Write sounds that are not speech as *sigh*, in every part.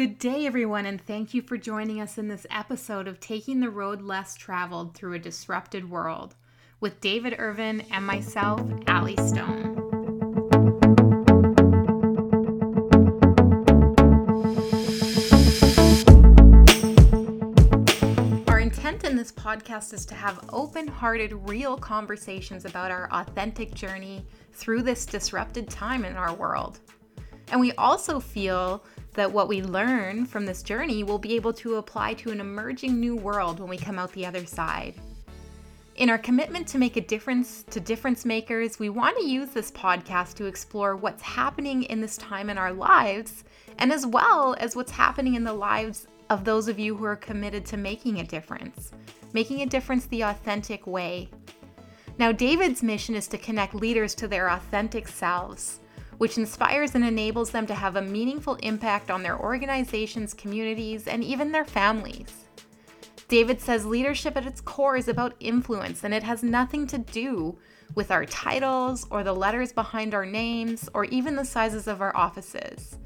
Good day, everyone, and thank you for joining us in this episode of Taking the Road Less Traveled Through a Disrupted World with David Irvine and myself, Ally Stone. Our intent in this podcast is to have open hearted, real conversations about our authentic journey through this disrupted time in our world. And we also feel that what we learn from this journey will be able to apply to an emerging new world when we come out the other side. In our commitment to make a difference to difference makers, we want to use this podcast to explore what's happening in this time in our lives, and as well as what's happening in the lives of those of you who are committed to making a difference, making a difference the authentic way. Now, David's mission is to connect leaders to their authentic selves which inspires and enables them to have a meaningful impact on their organizations, communities, and even their families. David says leadership at its core is about influence, and it has nothing to do with our titles or the letters behind our names or even the sizes of our offices.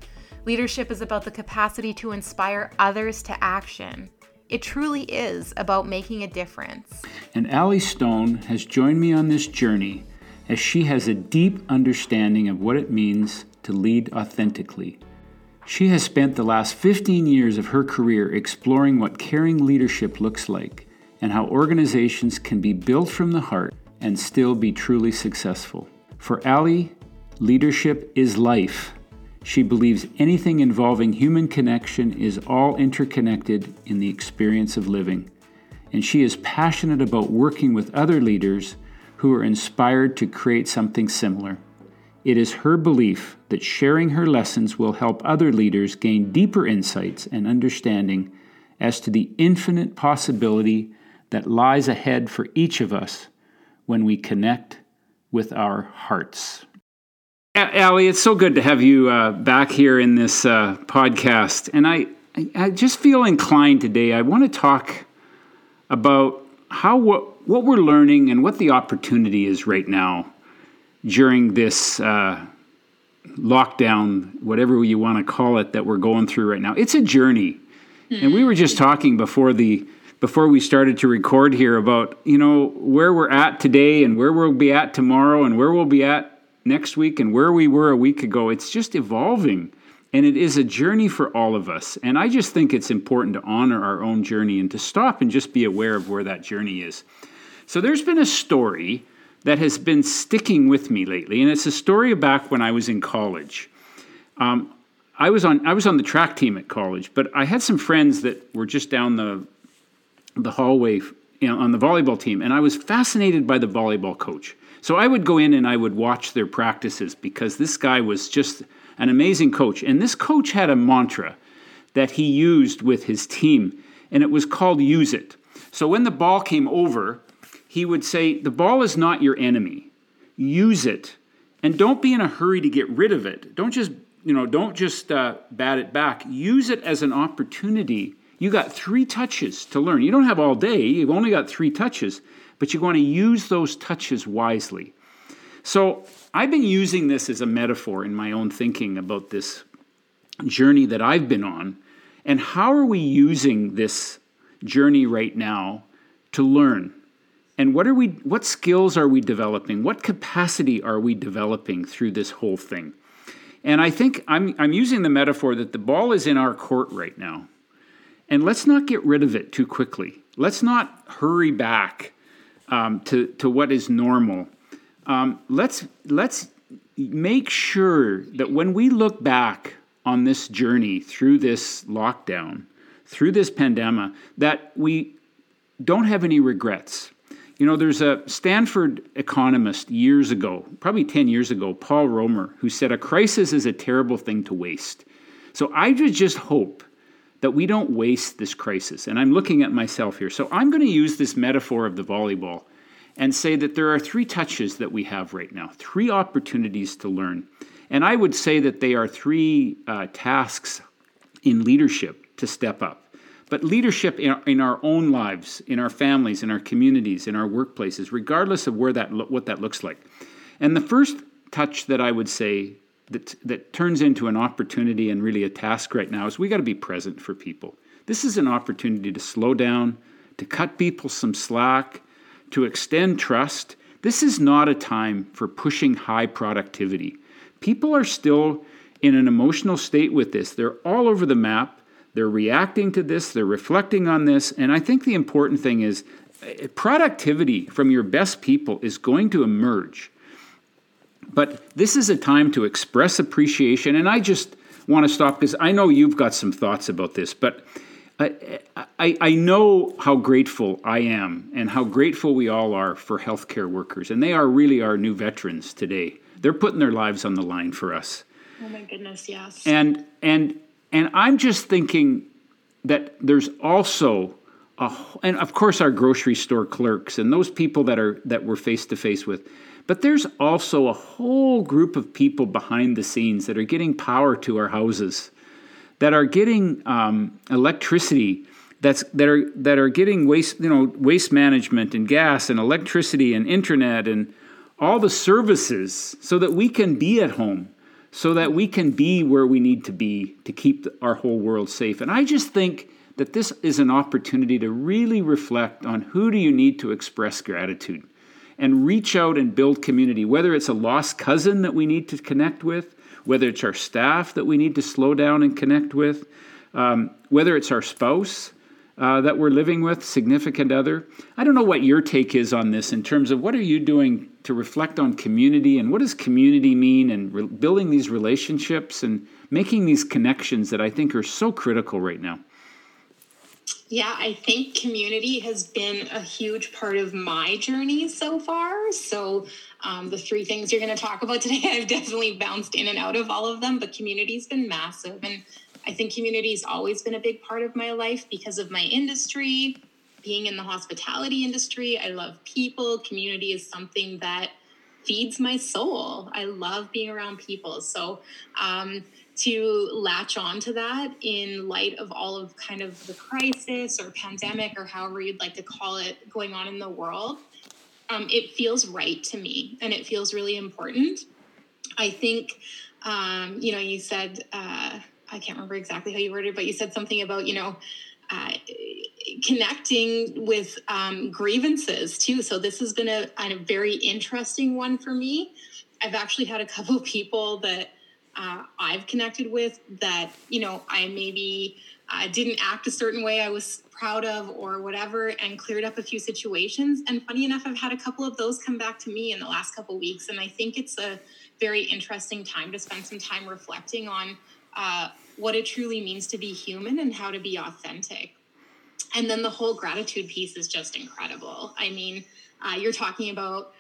Leadership is about the capacity to inspire others to action. It truly is about making a difference. And Ally Stone has joined me on this journey as she has a deep understanding of what it means to lead authentically. She has spent the last 15 years of her career exploring what caring leadership looks like and how organizations can be built from the heart and still be truly successful. For Ally, leadership is life. She believes anything involving human connection is all interconnected in the experience of living. And she is passionate about working with other leaders who are inspired to create something similar. It is her belief that sharing her lessons will help other leaders gain deeper insights and understanding as to the infinite possibility that lies ahead for each of us when we connect with our hearts. Ally, it's so good to have you uh, back here in this uh, podcast. And I, I just feel inclined today. I want to talk about how what what we're learning and what the opportunity is right now during this uh, lockdown, whatever you want to call it, that we're going through right now. It's a journey, mm-hmm. and we were just talking before the before we started to record here about you know where we're at today and where we'll be at tomorrow and where we'll be at next week and where we were a week ago. It's just evolving. And it is a journey for all of us. And I just think it's important to honor our own journey and to stop and just be aware of where that journey is. So there's been a story that has been sticking with me lately, and it's a story back when I was in college. Um, I was on I was on the track team at college, but I had some friends that were just down the the hallway you know, on the volleyball team, and I was fascinated by the volleyball coach. So I would go in and I would watch their practices because this guy was just an amazing coach. And this coach had a mantra that he used with his team, and it was called use it. So when the ball came over, he would say, The ball is not your enemy. Use it. And don't be in a hurry to get rid of it. Don't just, you know, don't just uh, bat it back. Use it as an opportunity. You got three touches to learn. You don't have all day, you've only got three touches, but you're going to use those touches wisely. So I've been using this as a metaphor in my own thinking about this journey that I've been on. And how are we using this journey right now to learn? And what are we what skills are we developing? What capacity are we developing through this whole thing? And i think i'm, I'm using the metaphor that the ball is in our court right now. And let's not get rid of it too quickly. Let's not hurry back um, to, to what is normal. Um, let's let's make sure that when we look back on this journey through this lockdown through this pandemic that we don't have any regrets you know, there's a Stanford economist years ago, probably 10 years ago, Paul Romer, who said a crisis is a terrible thing to waste. So I just hope that we don't waste this crisis. And I'm looking at myself here. So I'm going to use this metaphor of the volleyball and say that there are three touches that we have right now, three opportunities to learn. And I would say that they are three uh, tasks in leadership to step up but leadership in our, in our, own lives, in our families, in our communities, in our workplaces, regardless of where that lo- what that looks like. And the first touch that I would say that, that turns into an opportunity and really a task right now is we got to be present for people. This is an opportunity to slow down, to cut people some slack, to extend trust. This is not a time for pushing high productivity. People are still in an emotional state with this. They're all over the map. They're reacting to this, they're reflecting on this. And I think the important thing is eh, productivity from your best people is going to emerge. But this is a time to express appreciation. And I just want to stop because I know you've got some thoughts about this, but I, I, I, know how grateful I am and how grateful we all are for healthcare workers. And they are really our new veterans today. They're putting their lives on the line for us. Oh my goodness, yes. And and and I'm just thinking that there's also a, and of course our grocery store clerks and those people that are that we're face to face with but there's also a whole group of people behind the scenes that are getting power to our houses that are getting um, electricity that's that are that are getting waste you know waste management and gas and electricity and internet and all the services so that we can be at home so that we can be where we need to be to keep our whole world safe. And I just think that this is an opportunity to really reflect on who do you need to express gratitude and reach out and build community, whether it's a lost cousin that we need to connect with, whether it's our staff that we need to slow down and connect with, um, whether it's our spouse uh, that we're living with, significant other. I don't know what your take is on this in terms of what are you doing to reflect on community and what does community mean and re- building these relationships and making these connections that I think are so critical right now. Yeah, I think community has been a huge part of my journey so far. So, um, the three things you're going to talk about today, *laughs* I've definitely bounced in and out of all of them, but community's been massive. And I think community has always been a big part of my life because of my industry, being in the hospitality industry. I love people. Community is something that feeds my soul. I love being around people. So, um, to latch on to that in light of all of kind of the crisis or pandemic or however you'd like to call it going on in the world, um, it feels right to me and it feels really important. I think, um, you know, you said, uh, I can't remember exactly how you worded it, but you said something about, you know, uh, connecting with um, grievances too. So this has been a, a, very interesting one for me. I've actually had a couple of *laughs* people that uh, I've connected with that, you know, I maybe uh, didn't act a certain way I was proud of or whatever and cleared up a few situations. And funny enough, I've had a couple of those come back to me in the last couple weeks. And I think it's a very interesting time to spend some time reflecting on uh, what it truly means to be human and how to be authentic. And then the whole gratitude piece is just incredible. I mean, uh, you're talking about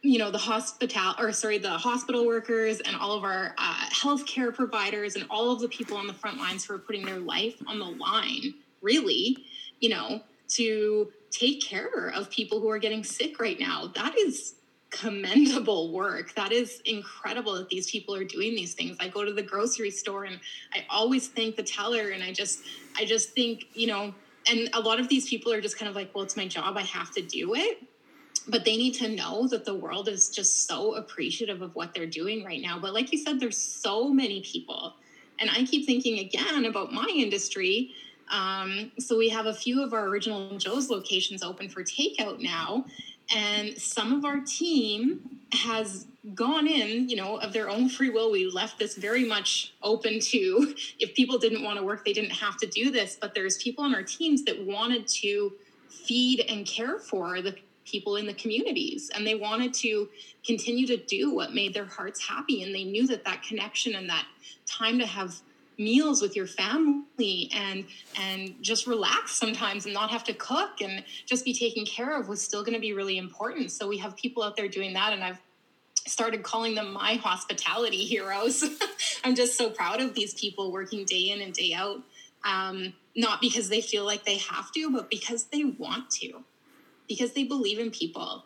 you know the hospital or sorry the hospital workers and all of our uh, healthcare providers and all of the people on the front lines who are putting their life on the line really you know to take care of people who are getting sick right now that is commendable work. That is incredible that these people are doing these things. I go to the grocery store and I always thank the teller and I just I just think, you know, and a lot of these people are just kind of like, well, it's my job, I have to do it. But they need to know that the world is just so appreciative of what they're doing right now. But like you said, there's so many people. And I keep thinking again about my industry. Um, so we have a few of our original Joe's locations open for takeout now and some of our team has gone in you know of their own free will we left this very much open to *laughs* if people didn't want to work they didn't have to do this but there's people on our teams that wanted to feed and care for the people in the communities and they wanted to continue to do what made their hearts happy and they knew that that connection and that time to have meals with your family and and just relax sometimes and not have to cook and just be taken care of was still going to be really important. So we have people out there doing that and i've started calling them my hospitality heroes *laughs* i'm just so proud of these people working day in and day out um, not because they feel like they have to but because they want to because they believe in people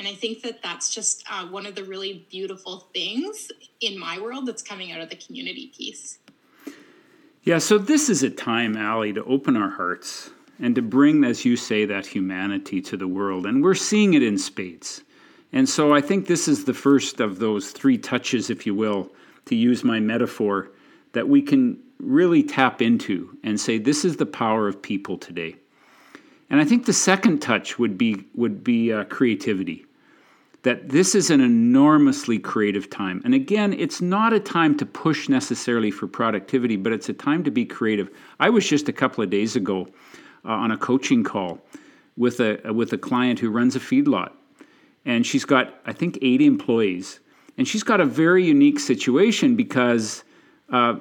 and I think that that's just uh, one of the really beautiful things in my world that's coming out of the community piece. Yeah, so this is a time, Ally, to open our hearts and to bring, as you say, that humanity to the world. And we're seeing it in spades. And so I think this is the first of those three touches, if you will, to use my metaphor, that we can really tap into and say, this is the power of people today. And I think the second touch would be would be uh, creativity. That this is an enormously creative time. And again, it's not a time to push necessarily for productivity, but it's a time to be creative. I was just a couple of days ago uh, on a coaching call with a with a client who runs a feedlot, and she's got I think 80 employees, and she's got a very unique situation because uh,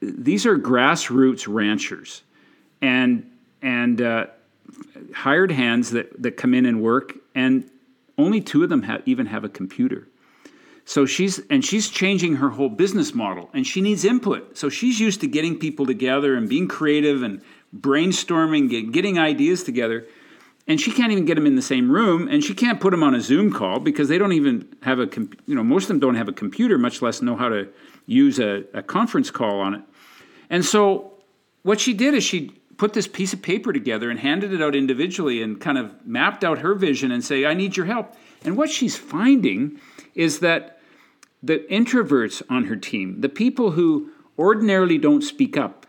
these are grassroots ranchers, and and uh, hired hands that, that come in and work, and only two of them have, even have a computer. So she's and she's changing her whole business model, and she needs input. So she's used to getting people together and being creative and brainstorming, getting ideas together. And she can't even get them in the same room, and she can't put them on a Zoom call because they don't even have a, you know, most of them don't have a computer, much less know how to use a, a conference call on it. And so what she did is she put this piece of paper together and handed it out individually and kind of mapped out her vision and say, I need your help. And what she's finding is that the introverts on her team, the people who ordinarily don't speak up,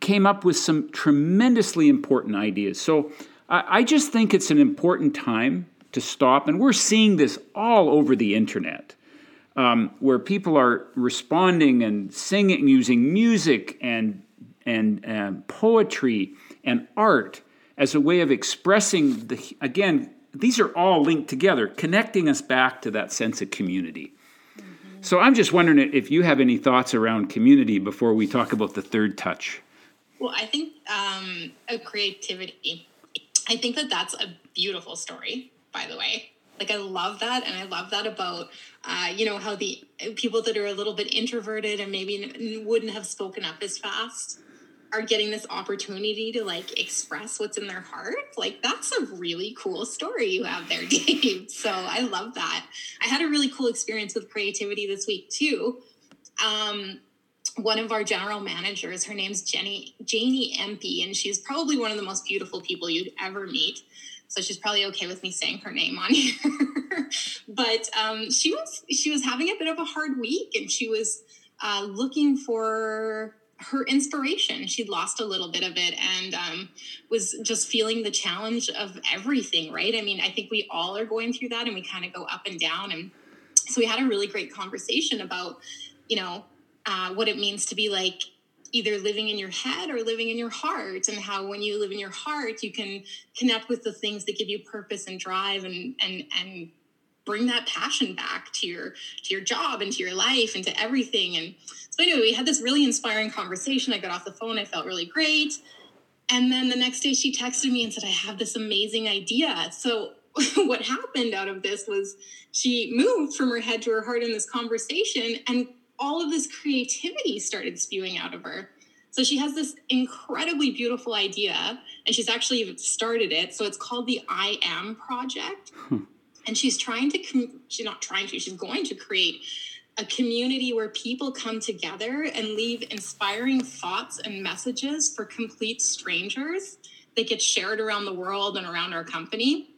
came up with some tremendously important ideas. So I just think it's an important time to stop, and we're seeing this all over the internet. Um, where people are responding and singing using music and and uh, poetry and art as a way of expressing the again these are all linked together connecting us back to that sense of community. So i'm just wondering if you have any thoughts around community before we talk about the third touch. Well i think um, creativity. I think that that's a beautiful story by the way. Like i love that and i love that about uh, you know how the people that are a little bit introverted and maybe wouldn't have spoken up as fast are getting this opportunity to like express what's in their heart like that's a really cool story you have there *laughs* dave. So i love that. I had a really cool experience with creativity this week too. Um, one of our general managers her name's jenny janie empey and she's probably one of the most beautiful people you'd ever meet. So she's probably okay with me saying her name on *laughs* here. But um, she was she was having a bit of a hard week and she was uh, looking for her inspiration. She'd lost a little bit of it and um, was just feeling the challenge of everything, right? I mean, I think we all are going through that and we kind of go up and down. And so we had a really great conversation about, you know, uh, what it means to be like either living in your head or living in your heart and how when you live in your heart you can connect with the things that give you purpose and drive and and and bring that passion back to your to your job and to your life and to everything and so anyway we had this really inspiring conversation. I got off the phone. I felt really great. And then the next day she texted me and said i have this amazing idea. So *laughs* what happened out of this was she moved from her head to her heart in this conversation and all of this creativity started spewing out of her. So she has this incredibly beautiful idea and she's actually even started it. So it's called the i am project. Hmm. And she's trying to she's not trying to she's going to create a community where people come together and leave inspiring thoughts and messages for complete strangers that get shared around the world and around our company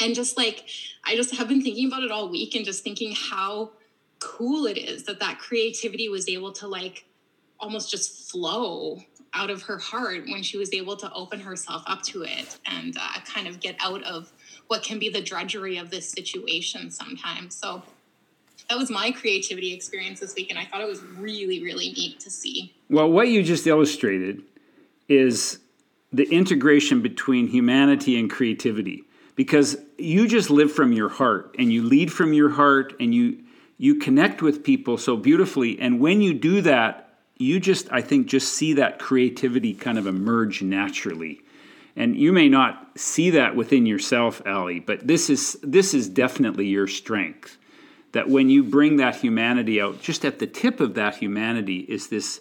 and just like i just have been thinking about it all week and just thinking how cool it is that that creativity was able to like almost just flow out of her heart when she was able to open herself up to it and uh, kind of get out of what can be the drudgery of this situation sometimes. So that was my creativity experience this week, and I thought it was really, really neat to see. Well, what you just illustrated is the integration between humanity and creativity because you just live from your heart and you lead from your heart and you you connect with people so beautifully and when you do that you just i think just see that creativity kind of emerge naturally and you may not see that within yourself, Ally, but this is this is definitely your strength. That when you bring that humanity out, just at the tip of that humanity is this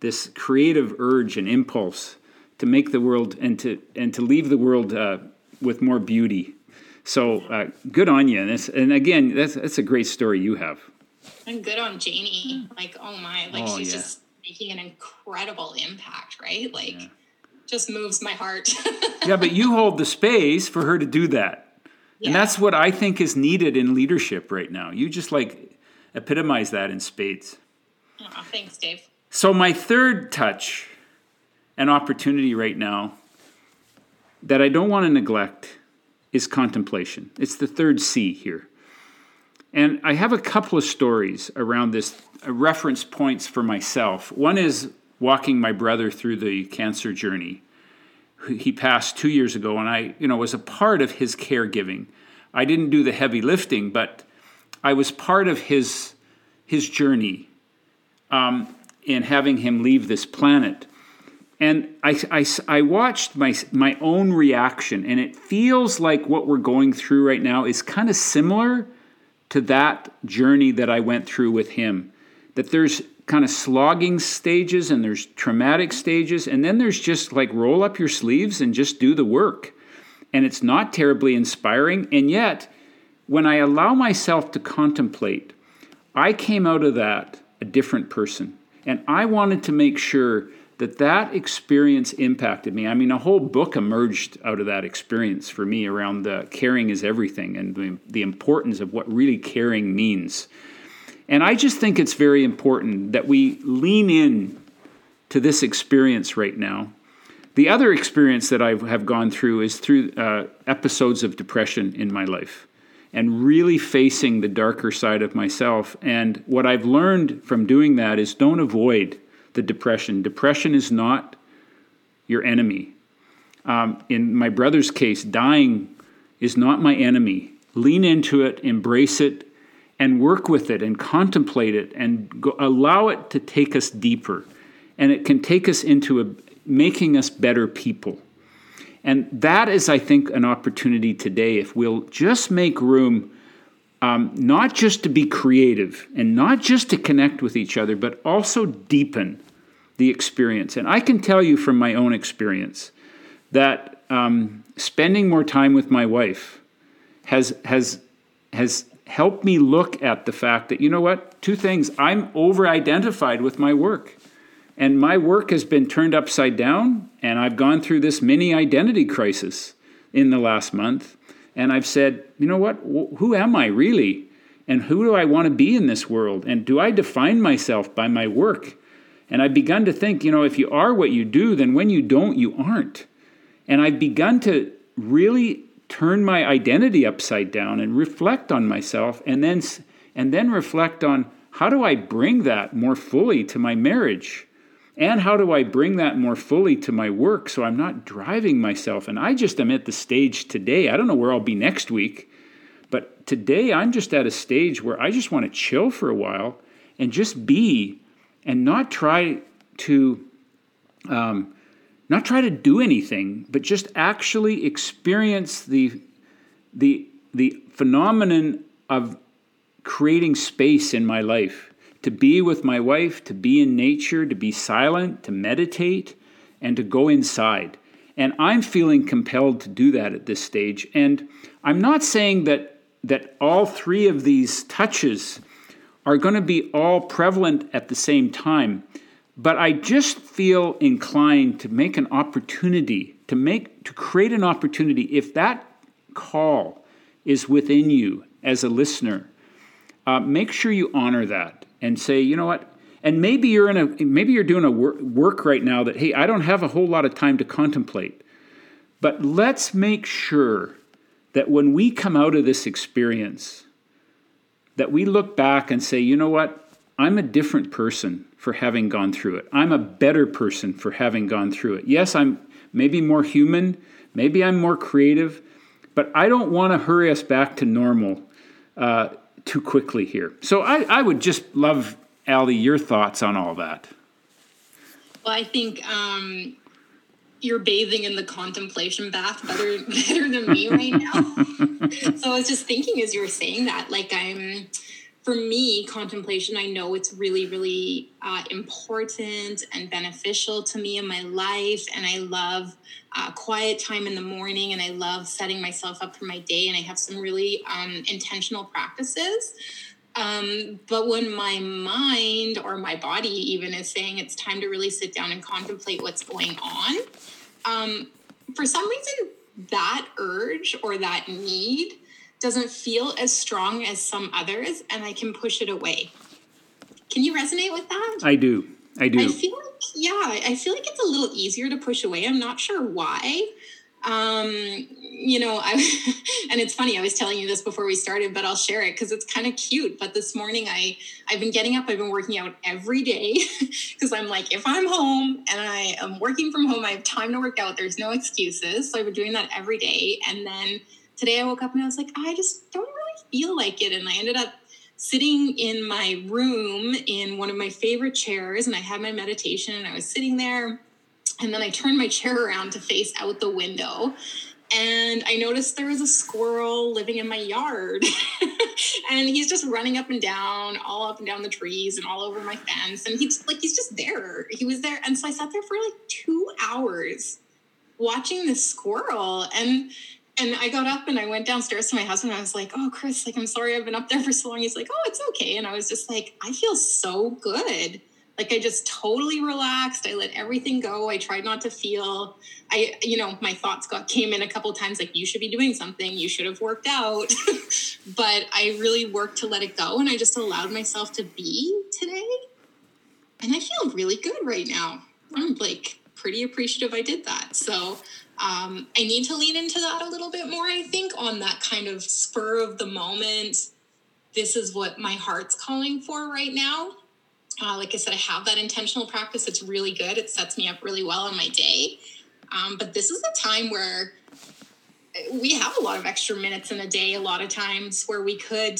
this creative urge and impulse to make the world and to and to leave the world uh, with more beauty. So uh, good on you, and, and again, that's that's a great story you have. And good on Janie. Like, oh my, like oh, she's yeah. just making an incredible impact, right? Like. Yeah just moves my heart. *laughs* yeah, but you hold the space for her to do that. Yeah. And that's what I think is needed in leadership right now. You just like epitomize that in spades. Oh, thanks, Dave. So, my third touch and opportunity right now that I don't want to neglect is contemplation. It's the third C here. And I have a couple of stories around this, uh, reference points for myself. One is walking my brother through the cancer journey. He passed two years ago, and I, you know, was a part of his caregiving. I didn't do the heavy lifting, but I was part of his his journey um, in having him leave this planet. And I, I, I watched my, my own reaction, and it feels like what we're going through right now is kind of similar to that journey that I went through with him. That there's kind of slogging stages and there's traumatic stages, and then there's just like roll up your sleeves and just do the work. And it's not terribly inspiring, and yet, when I allow myself to contemplate, I came out of that a different person. And I wanted to make sure that that experience impacted me. I mean, a whole book emerged out of that experience for me around the caring is everything and the, the importance of what really caring means. And I just think it's very important that we lean in to this experience right now. The other experience that I have gone through is through uh, episodes of depression in my life and really facing the darker side of myself. And what I've learned from doing that is don't avoid the depression. Depression is not your enemy. Um, in my brother's case, dying is not my enemy. Lean into it, embrace it, and work with it and contemplate it and go, allow it to take us deeper. And it can take us into a, making us better people. And that is, I think, an opportunity today if we'll just make room um, not just to be creative and not just to connect with each other, but also deepen the experience. And I can tell you from my own experience that um, spending more time with my wife has has has helped me look at the fact that you know what? Two things. I'm over identified with my work. And my work has been turned upside down and i've gone through this mini identity crisis in the last month. And i've said you know what? Who am i really? And who do i want to be in this world? And do i define myself by my work? And I've begun to think, you know, if you are what you do, then when you don't, you aren't. And I've begun to really turn my identity upside down and reflect on myself and then and then reflect on how do I bring that more fully to my marriage? And how do I bring that more fully to my work so I'm not driving myself? And I just am at the stage today. I don't know where I'll be next week, but today I'm just at a stage where I just want to chill for a while and just be and not try to um, not try to do anything, but just actually experience the the the phenomenon of creating space in my life to be with my wife, to be in nature, to be silent, to meditate, and to go inside. And I'm feeling compelled to do that at this stage. And I'm not saying that that all three of these touches are going to be all prevalent at the same time. But I just feel inclined to make an opportunity, to make to create an opportunity if that call is within you as a listener. Uh, make sure you honor that and say, you know what? And maybe you're in a maybe you're doing a wor- work right now that hey, I don't have a whole lot of time to contemplate. But let's make sure that when we come out of this experience, that we look back and say, you know what? I'm a different person for having gone through it. I'm a better person for having gone through it. Yes, I'm maybe more human, maybe I'm more creative, but I don't want to hurry us back to normal uh, too quickly here. So I, I would just love, Ally, your thoughts on all that. Well, I think um, you're bathing in the contemplation bath better *laughs* better than me right now. *laughs* so I was just thinking as you were saying that, like I'm for me, contemplation, I know it's really, really uh, important and beneficial to me in my life. And I love uh, quiet time in the morning and I love setting myself up for my day. And I have some really um, intentional practices. Um, but when my mind or my body even is saying it's time to really sit down and contemplate what's going on, um, for some reason, that urge or that need doesn't feel as strong as some others and I can push it away. Can you resonate with that? I do. I do. I feel like, yeah, I feel like it's a little easier to push away. I'm not sure why. Um, you know, I, *laughs* and it's funny, I was telling you this before we started, but I'll share it because it's kind of cute. But this morning I, I've been getting up, I've been working out every day *laughs* because I'm like, if I'm home and I am working from home, I have time to work out. There's no excuses. So I've been doing that every day. And then today I woke up and I was like, I just don't really feel like it. And I ended up sitting in my room in one of my favorite chairs and I had my meditation and I was sitting there. And then I turned my chair around to face out the window. And I noticed there was a squirrel living in my yard. *laughs* and he's just running up and down, all up and down the trees and all over my fence. And he's like, he's just there. He was there. And so I sat there for like two hours watching this squirrel. And and I got up and I went downstairs to my husband. I was like, "Oh, Chris, like I'm sorry I've been up there for so long." He's like, "Oh, it's okay." And I was just like, "I feel so good." Like I just totally relaxed. I let everything go. I tried not to feel. I, you know, my thoughts got came in a couple times like you should be doing something. You should have worked out. *laughs* but I really worked to let it go, and I just allowed myself to be today. And I feel really good right now. I'm like pretty appreciative I did that. So um, I need to lean into that a little bit more, I think, on that kind of spur of the moment. This is what my heart's calling for right now. Uh, like I said, I have that intentional practice. It's really good. It sets me up really well on my day. Um, but this is a time where we have a lot of extra minutes in a day, a lot of times where we could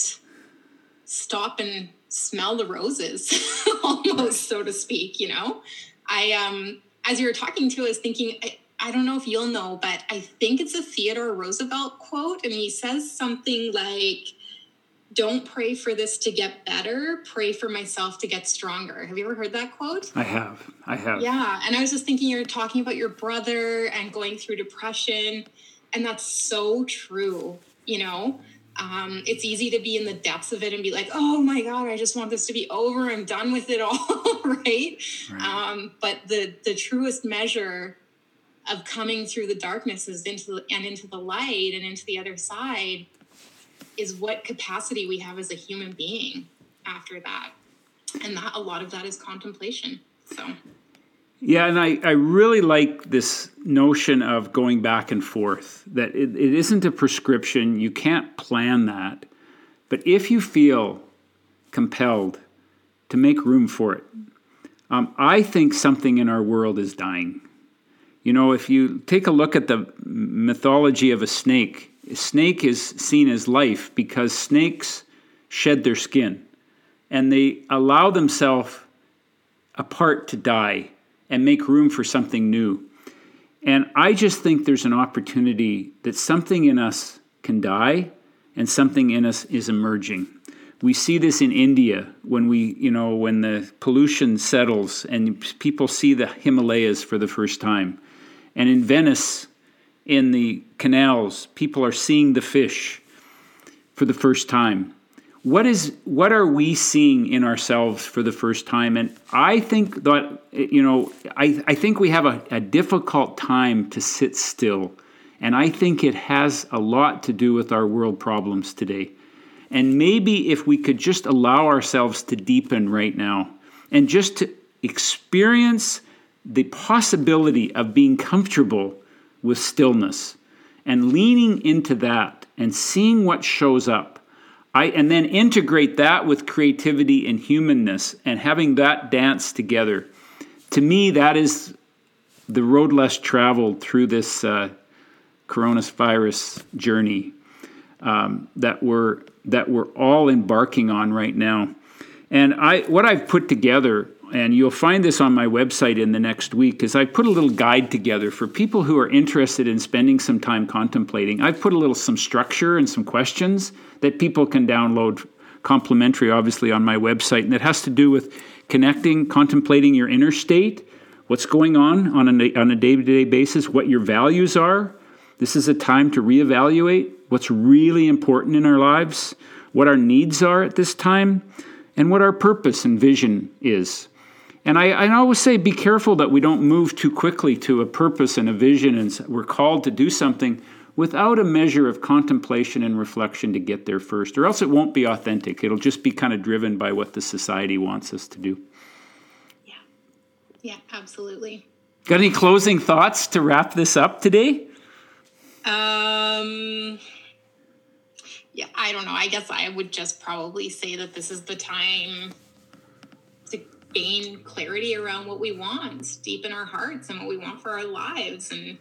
stop and smell the roses, *laughs* almost, so to speak, you know? I, um, as you were talking to, I was thinking, I, I don't know if you'll know, but I think it's a Theodore Roosevelt quote. And he says something like, Don't pray for this to get better, pray for myself to get stronger. Have you ever heard that quote? I have. I have. Yeah. And I was just thinking you're talking about your brother and going through depression. And that's so true, you know? Um, it's easy to be in the depths of it and be like, oh my God, I just want this to be over. I'm done with it all, *laughs* right? right. Um, but the the truest measure of coming through the darknesses into the, and into the light and into the other side is what capacity we have as a human being after that. And that a lot of that is contemplation so. Yeah and i, I really like this notion of going back and forth that it, it isn't a prescription you can't plan that. But if you feel compelled to make room for it um, i think something in our world is dying you know, if you take a look at the mythology of a snake, a snake is seen as life because snakes shed their skin and they allow themselves apart to die and make room for something new. And I just think there's an opportunity that something in us can die and something in us is emerging. We see this in India when we, you know, when the pollution settles and people see the Himalayas for the first time. And in Venice, in the canals, people are seeing the fish for the first time. What is what are we seeing in ourselves for the first time? And I think that you know, I, I think we have a, a difficult time to sit still. And I think it has a lot to do with our world problems today. And maybe if we could just allow ourselves to deepen right now and just to experience the possibility of being comfortable with stillness and leaning into that and seeing what shows up. I, and then integrate that with creativity and humanness and having that dance together. To me, that is the road less traveled through this uh, coronavirus journey um, that we're that we're all embarking on right now. And I, what I've put together and you'll find this on my website in the next week because I put a little guide together for people who are interested in spending some time contemplating. I've put a little some structure and some questions that people can download complimentary obviously on my website and it has to do with connecting, contemplating your inner state, what's going on on a, on a day-to-day basis, what your values are. This is a time to reevaluate what's really important in our lives, what our needs are at this time, and what our purpose and vision is. And I, I, always say be careful that we don't move too quickly to a purpose and a vision and we're called to do something without a measure of contemplation and reflection to get there first, or else it won't be authentic. It'll just be kind of driven by what the society wants us to do. Yeah. Yeah, absolutely. Got any closing thoughts to wrap this up today? Um, yeah, I don't know. I guess I would just probably say that this is the time gain clarity around what we want deep in our hearts and what we want for our lives and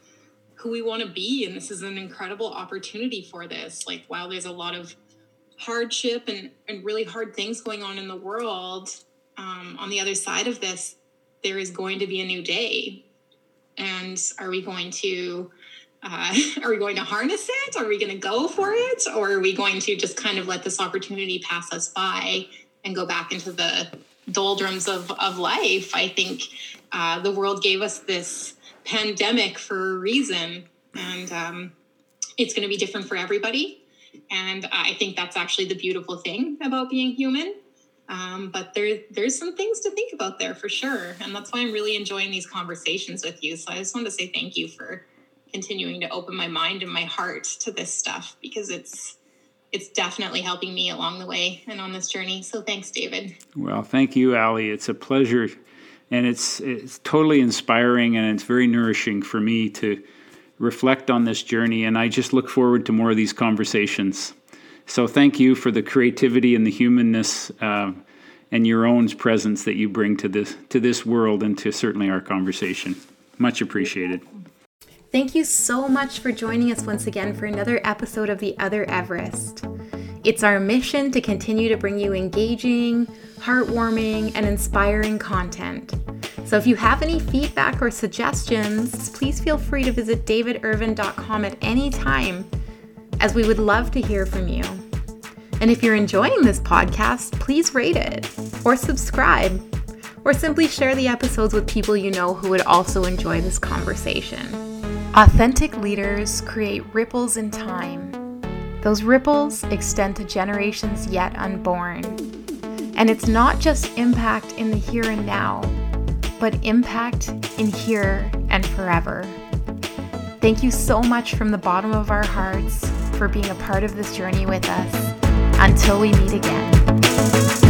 who we want to be. And this is an incredible opportunity for this. Like, while there's a lot of hardship and, and really hard things going on in the world, um, on the other side of this, there is going to be a new day. And are we going to uh, *laughs* are we going to harness it? Are we going to go for it? Or are we going to just kind of let this opportunity pass us by and go back into the doldrums of, of life? I think uh, the world gave us this pandemic for a reason, and um, it's going to be different for everybody. And I think that's actually the beautiful thing about being human. Um, but there, there's some things to think about there for sure, and that's why I'm really enjoying these conversations with you. So I just wanted to say thank you for continuing to open my mind and my heart to this stuff because it's it's definitely helping me along the way and on this journey. So thanks, David. Well, thank you, Ally. It's a pleasure, and it's it's totally inspiring and it's very nourishing for me to reflect on this journey. And I just look forward to more of these conversations. So thank you for the creativity and the humanness. Uh, and your own presence that you bring to this to this world and to certainly our conversation. Much appreciated. Thank you so much for joining us once again for another episode of The Other Everest. It's our mission to continue to bring you engaging, heartwarming, and inspiring content. So if you have any feedback or suggestions, please feel free to visit davidirvine.com at any time, as we would love to hear from you. And if you're enjoying this podcast, please rate it or subscribe or simply share the episodes with people you know who would also enjoy this conversation. Authentic leaders create ripples in time. Those ripples extend to generations yet unborn. And it's not just impact in the here and now, but impact in here and forever. Thank you so much from the bottom of our hearts for being a part of this journey with us. Until we meet again.